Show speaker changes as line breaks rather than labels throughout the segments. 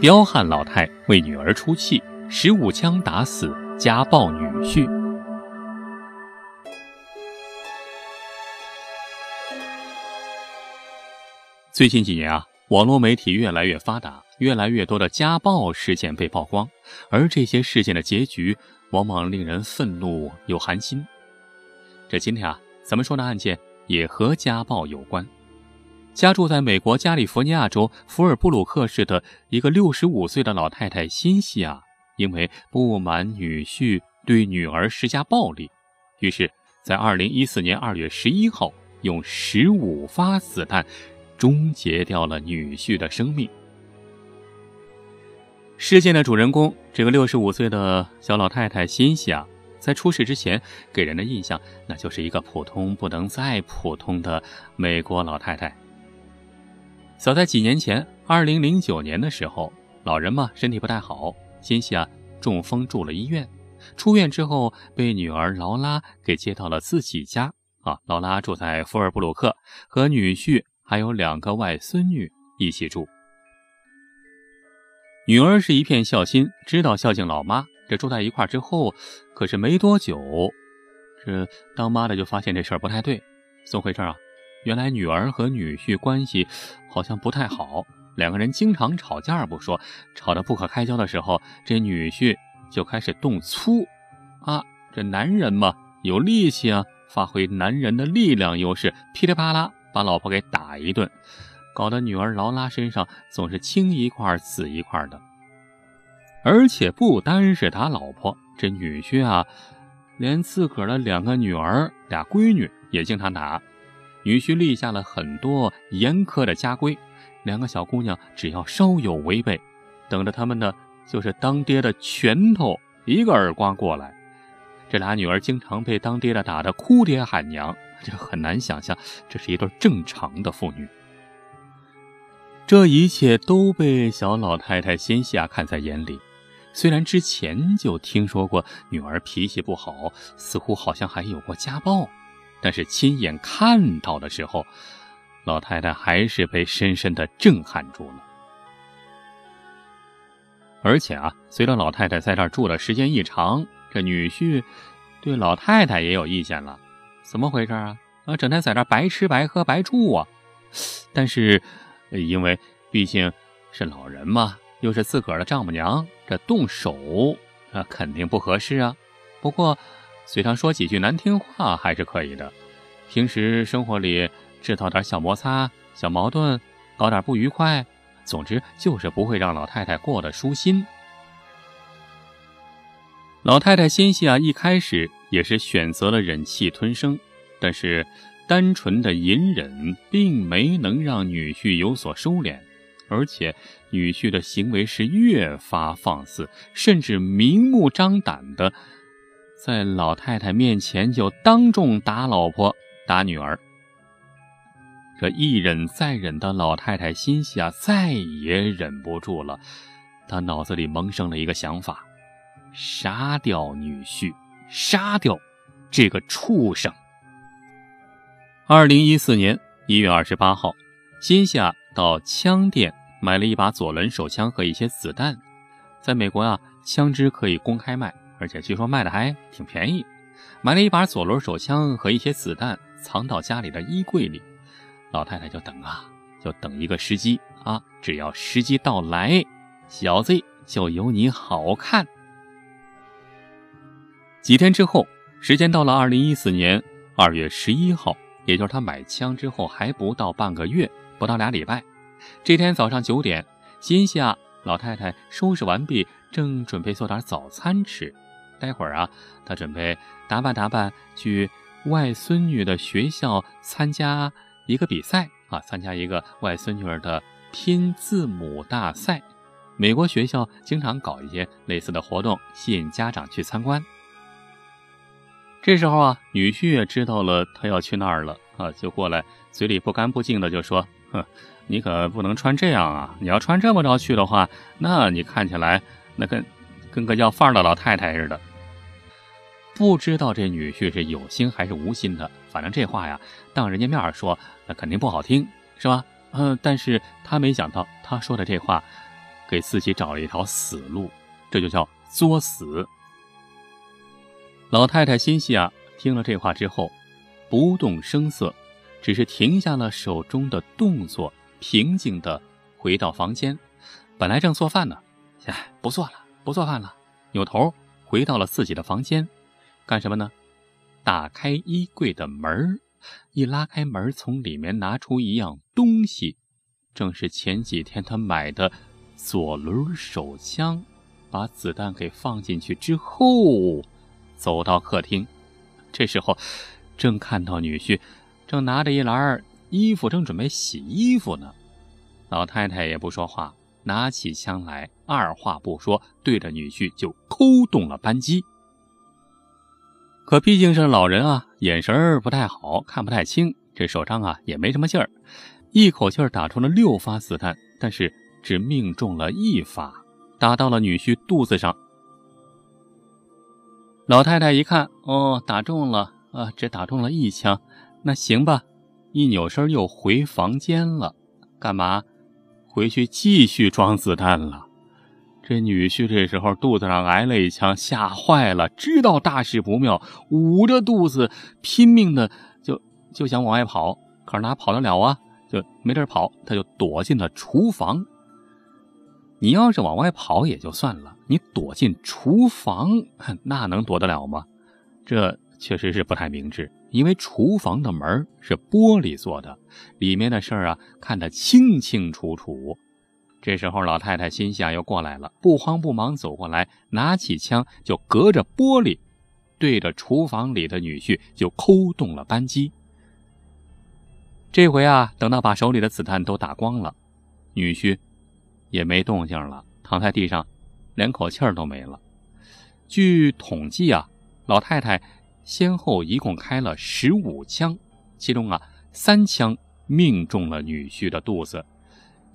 彪悍老太为女儿出气，十五枪打死家暴女婿。最近几年啊，网络媒体越来越发达，越来越多的家暴事件被曝光，而这些事件的结局往往令人愤怒又寒心。这今天啊，咱们说的案件也和家暴有关。家住在美国加利福尼亚州福尔布鲁克市的一个六十五岁的老太太辛西娅，因为不满女婿对女儿施加暴力，于是，在二零一四年二月十一号，用十五发子弹终结掉了女婿的生命。事件的主人公，这个六十五岁的小老太太辛西娅，在出事之前，给人的印象那就是一个普通不能再普通的美国老太太。早在几年前，二零零九年的时候，老人嘛身体不太好，辛西娅中风住了医院。出院之后，被女儿劳拉给接到了自己家。啊，劳拉住在福尔布鲁克，和女婿还有两个外孙女一起住。女儿是一片孝心，知道孝敬老妈。这住在一块之后，可是没多久，这当妈的就发现这事儿不太对，怎么回事啊？原来女儿和女婿关系好像不太好，两个人经常吵架不说，吵得不可开交的时候，这女婿就开始动粗，啊，这男人嘛有力气啊，发挥男人的力量优势，噼里啪啦把老婆给打一顿，搞得女儿劳拉身上总是青一块紫一块的。而且不单是打老婆，这女婿啊，连自个儿的两个女儿俩闺女也经常打。女婿立下了很多严苛的家规，两个小姑娘只要稍有违背，等着他们的就是当爹的拳头一个耳光过来。这俩女儿经常被当爹的打得哭爹喊娘，这很难想象这是一对正常的父女。这一切都被小老太太心夏看在眼里，虽然之前就听说过女儿脾气不好，似乎好像还有过家暴。但是亲眼看到的时候，老太太还是被深深的震撼住了。而且啊，随着老太太在这儿住的时间一长，这女婿对老太太也有意见了。怎么回事啊？啊，整天在这白吃白喝白住啊！但是，因为毕竟是老人嘛，又是自个儿的丈母娘，这动手那肯定不合适啊。不过。随他说几句难听话还是可以的，平时生活里制造点小摩擦、小矛盾，搞点不愉快，总之就是不会让老太太过得舒心。老太太心细啊，一开始也是选择了忍气吞声，但是单纯的隐忍并没能让女婿有所收敛，而且女婿的行为是越发放肆，甚至明目张胆的。在老太太面前就当众打老婆、打女儿，这一忍再忍的老太太心下再也忍不住了，她脑子里萌生了一个想法：杀掉女婿，杀掉这个畜生。二零一四年一月二十八号，心下到枪店买了一把左轮手枪和一些子弹，在美国啊，枪支可以公开卖。而且据说卖的还挺便宜，买了一把左轮手枪和一些子弹，藏到家里的衣柜里。老太太就等啊，就等一个时机啊，只要时机到来，小子就有你好看。几天之后，时间到了二零一四年二月十一号，也就是他买枪之后还不到半个月，不到俩礼拜。这天早上九点，心夏老太太收拾完毕，正准备做点早餐吃。待会儿啊，他准备打扮打扮，去外孙女的学校参加一个比赛啊，参加一个外孙女儿的拼字母大赛。美国学校经常搞一些类似的活动，吸引家长去参观。这时候啊，女婿也知道了他要去那儿了啊，就过来，嘴里不干不净的就说：“哼，你可不能穿这样啊！你要穿这么着去的话，那你看起来那跟跟个要饭的老太太似的。”不知道这女婿是有心还是无心的，反正这话呀，当人家面说，那肯定不好听，是吧？嗯，但是他没想到，他说的这话，给自己找了一条死路，这就叫作死。老太太心细啊，听了这话之后，不动声色，只是停下了手中的动作，平静的回到房间。本来正做饭呢，哎，不做了，不做饭了，扭头回到了自己的房间，干什么呢？打开衣柜的门一拉开门，从里面拿出一样东西，正是前几天他买的左轮手枪。把子弹给放进去之后。走到客厅，这时候正看到女婿正拿着一篮衣服，正准备洗衣服呢。老太太也不说话，拿起枪来，二话不说，对着女婿就扣动了扳机。可毕竟是老人啊，眼神不太好，看不太清，这手上啊也没什么劲儿，一口气打出了六发子弹，但是只命中了一发，打到了女婿肚子上。老太太一看，哦，打中了啊！只打中了一枪，那行吧。一扭身又回房间了，干嘛？回去继续装子弹了。这女婿这时候肚子上挨了一枪，吓坏了，知道大事不妙，捂着肚子拼命的就就想往外跑，可是哪跑得了啊？就没地儿跑，他就躲进了厨房。你要是往外跑也就算了，你躲进厨房，那能躲得了吗？这确实是不太明智，因为厨房的门是玻璃做的，里面的事儿啊看得清清楚楚。这时候老太太心下又过来了，不慌不忙走过来，拿起枪就隔着玻璃，对着厨房里的女婿就扣动了扳机。这回啊，等到把手里的子弹都打光了，女婿。也没动静了，躺在地上，连口气儿都没了。据统计啊，老太太先后一共开了十五枪，其中啊三枪命中了女婿的肚子。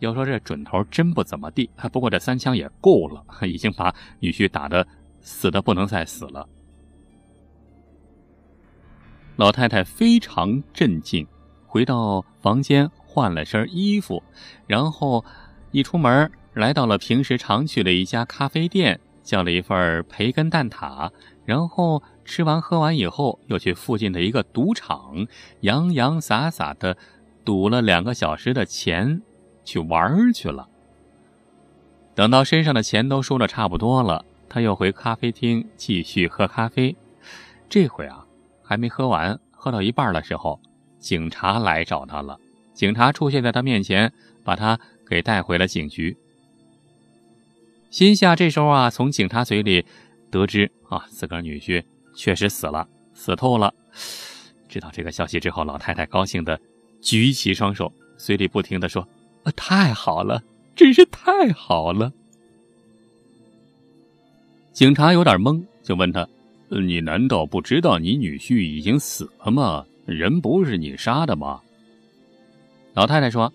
要说这准头真不怎么地，不过这三枪也够了，已经把女婿打得死的不能再死了。老太太非常镇静，回到房间换了身衣服，然后。一出门，来到了平时常去的一家咖啡店，叫了一份培根蛋挞，然后吃完喝完以后，又去附近的一个赌场，洋洋洒洒的赌了两个小时的钱，去玩去了。等到身上的钱都输的差不多了，他又回咖啡厅继续喝咖啡。这回啊，还没喝完，喝到一半的时候，警察来找他了。警察出现在他面前，把他。给带回了警局。心夏这时候啊，从警察嘴里得知啊，自个儿女婿确实死了，死透了。知道这个消息之后，老太太高兴的举起双手，嘴里不停的说：“啊，太好了，真是太好了。”警察有点懵，就问他：“你难道不知道你女婿已经死了吗？人不是你杀的吗？”老太太说。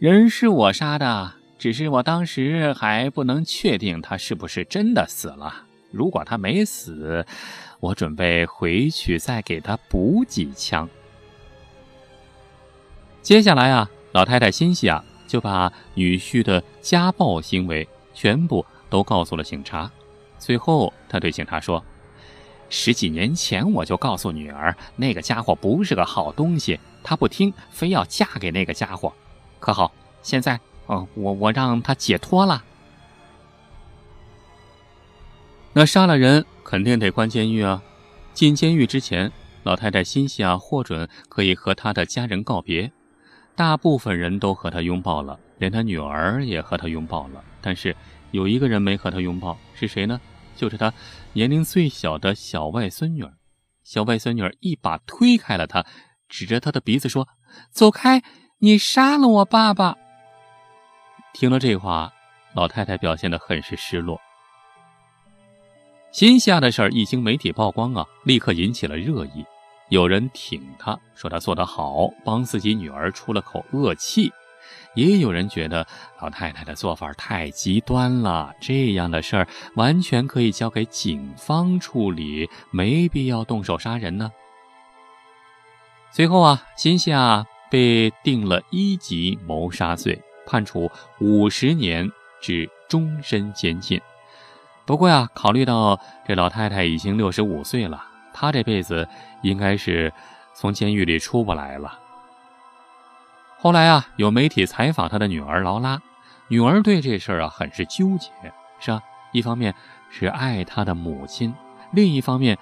人是我杀的，只是我当时还不能确定他是不是真的死了。如果他没死，我准备回去再给他补几枪。接下来啊，老太太心细啊，就把女婿的家暴行为全部都告诉了警察。最后，她对警察说：“十几年前我就告诉女儿，那个家伙不是个好东西，她不听，非要嫁给那个家伙。”可好，现在哦，我我让他解脱了。那杀了人肯定得关监狱啊！进监狱之前，老太太心想，获准可以和他的家人告别。大部分人都和他拥抱了，连他女儿也和他拥抱了。但是有一个人没和他拥抱，是谁呢？就是他年龄最小的小外孙女。小外孙女一把推开了他，指着他的鼻子说：“走开！”你杀了我爸爸！听了这话，老太太表现得很是失落。新下的事儿一经媒体曝光啊，立刻引起了热议。有人挺他，说他做得好，帮自己女儿出了口恶气；也有人觉得老太太的做法太极端了，这样的事儿完全可以交给警方处理，没必要动手杀人呢。最后啊，心夏。被定了一级谋杀罪，判处五十年至终身监禁。不过呀，考虑到这老太太已经六十五岁了，她这辈子应该是从监狱里出不来了。后来啊，有媒体采访她的女儿劳拉，女儿对这事儿啊很是纠结，是吧？一方面是爱她的母亲，另一方面，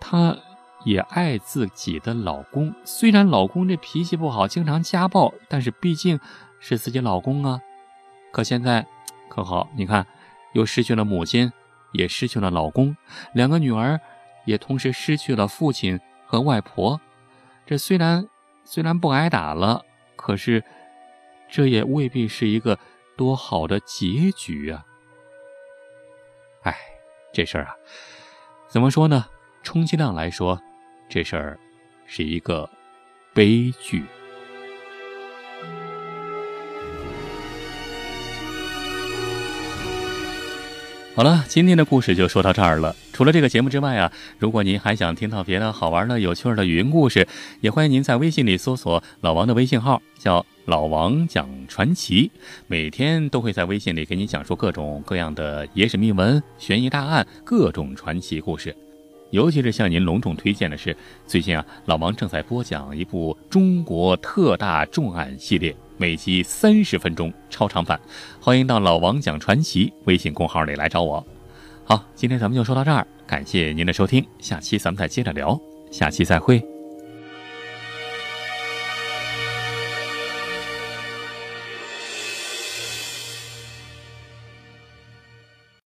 她也爱自己的老公。虽然老公这脾气不好，经常家暴，但是毕竟是自己老公啊。可现在可好，你看，又失去了母亲。也失去了老公，两个女儿也同时失去了父亲和外婆。这虽然虽然不挨打了，可是这也未必是一个多好的结局啊！哎，这事儿啊，怎么说呢？充其量来说，这事儿是一个悲剧。好了，今天的故事就说到这儿了。除了这个节目之外啊，如果您还想听到别的好玩的、有趣的语音故事，也欢迎您在微信里搜索老王的微信号，叫老王讲传奇，每天都会在微信里给你讲述各种各样的野史秘闻、悬疑大案、各种传奇故事。尤其是向您隆重推荐的是，最近啊，老王正在播讲一部中国特大重案系列。每集三十分钟超长版，欢迎到老王讲传奇微信公号里来找我。好，今天咱们就说到这儿，感谢您的收听，下期咱们再接着聊，下期再会。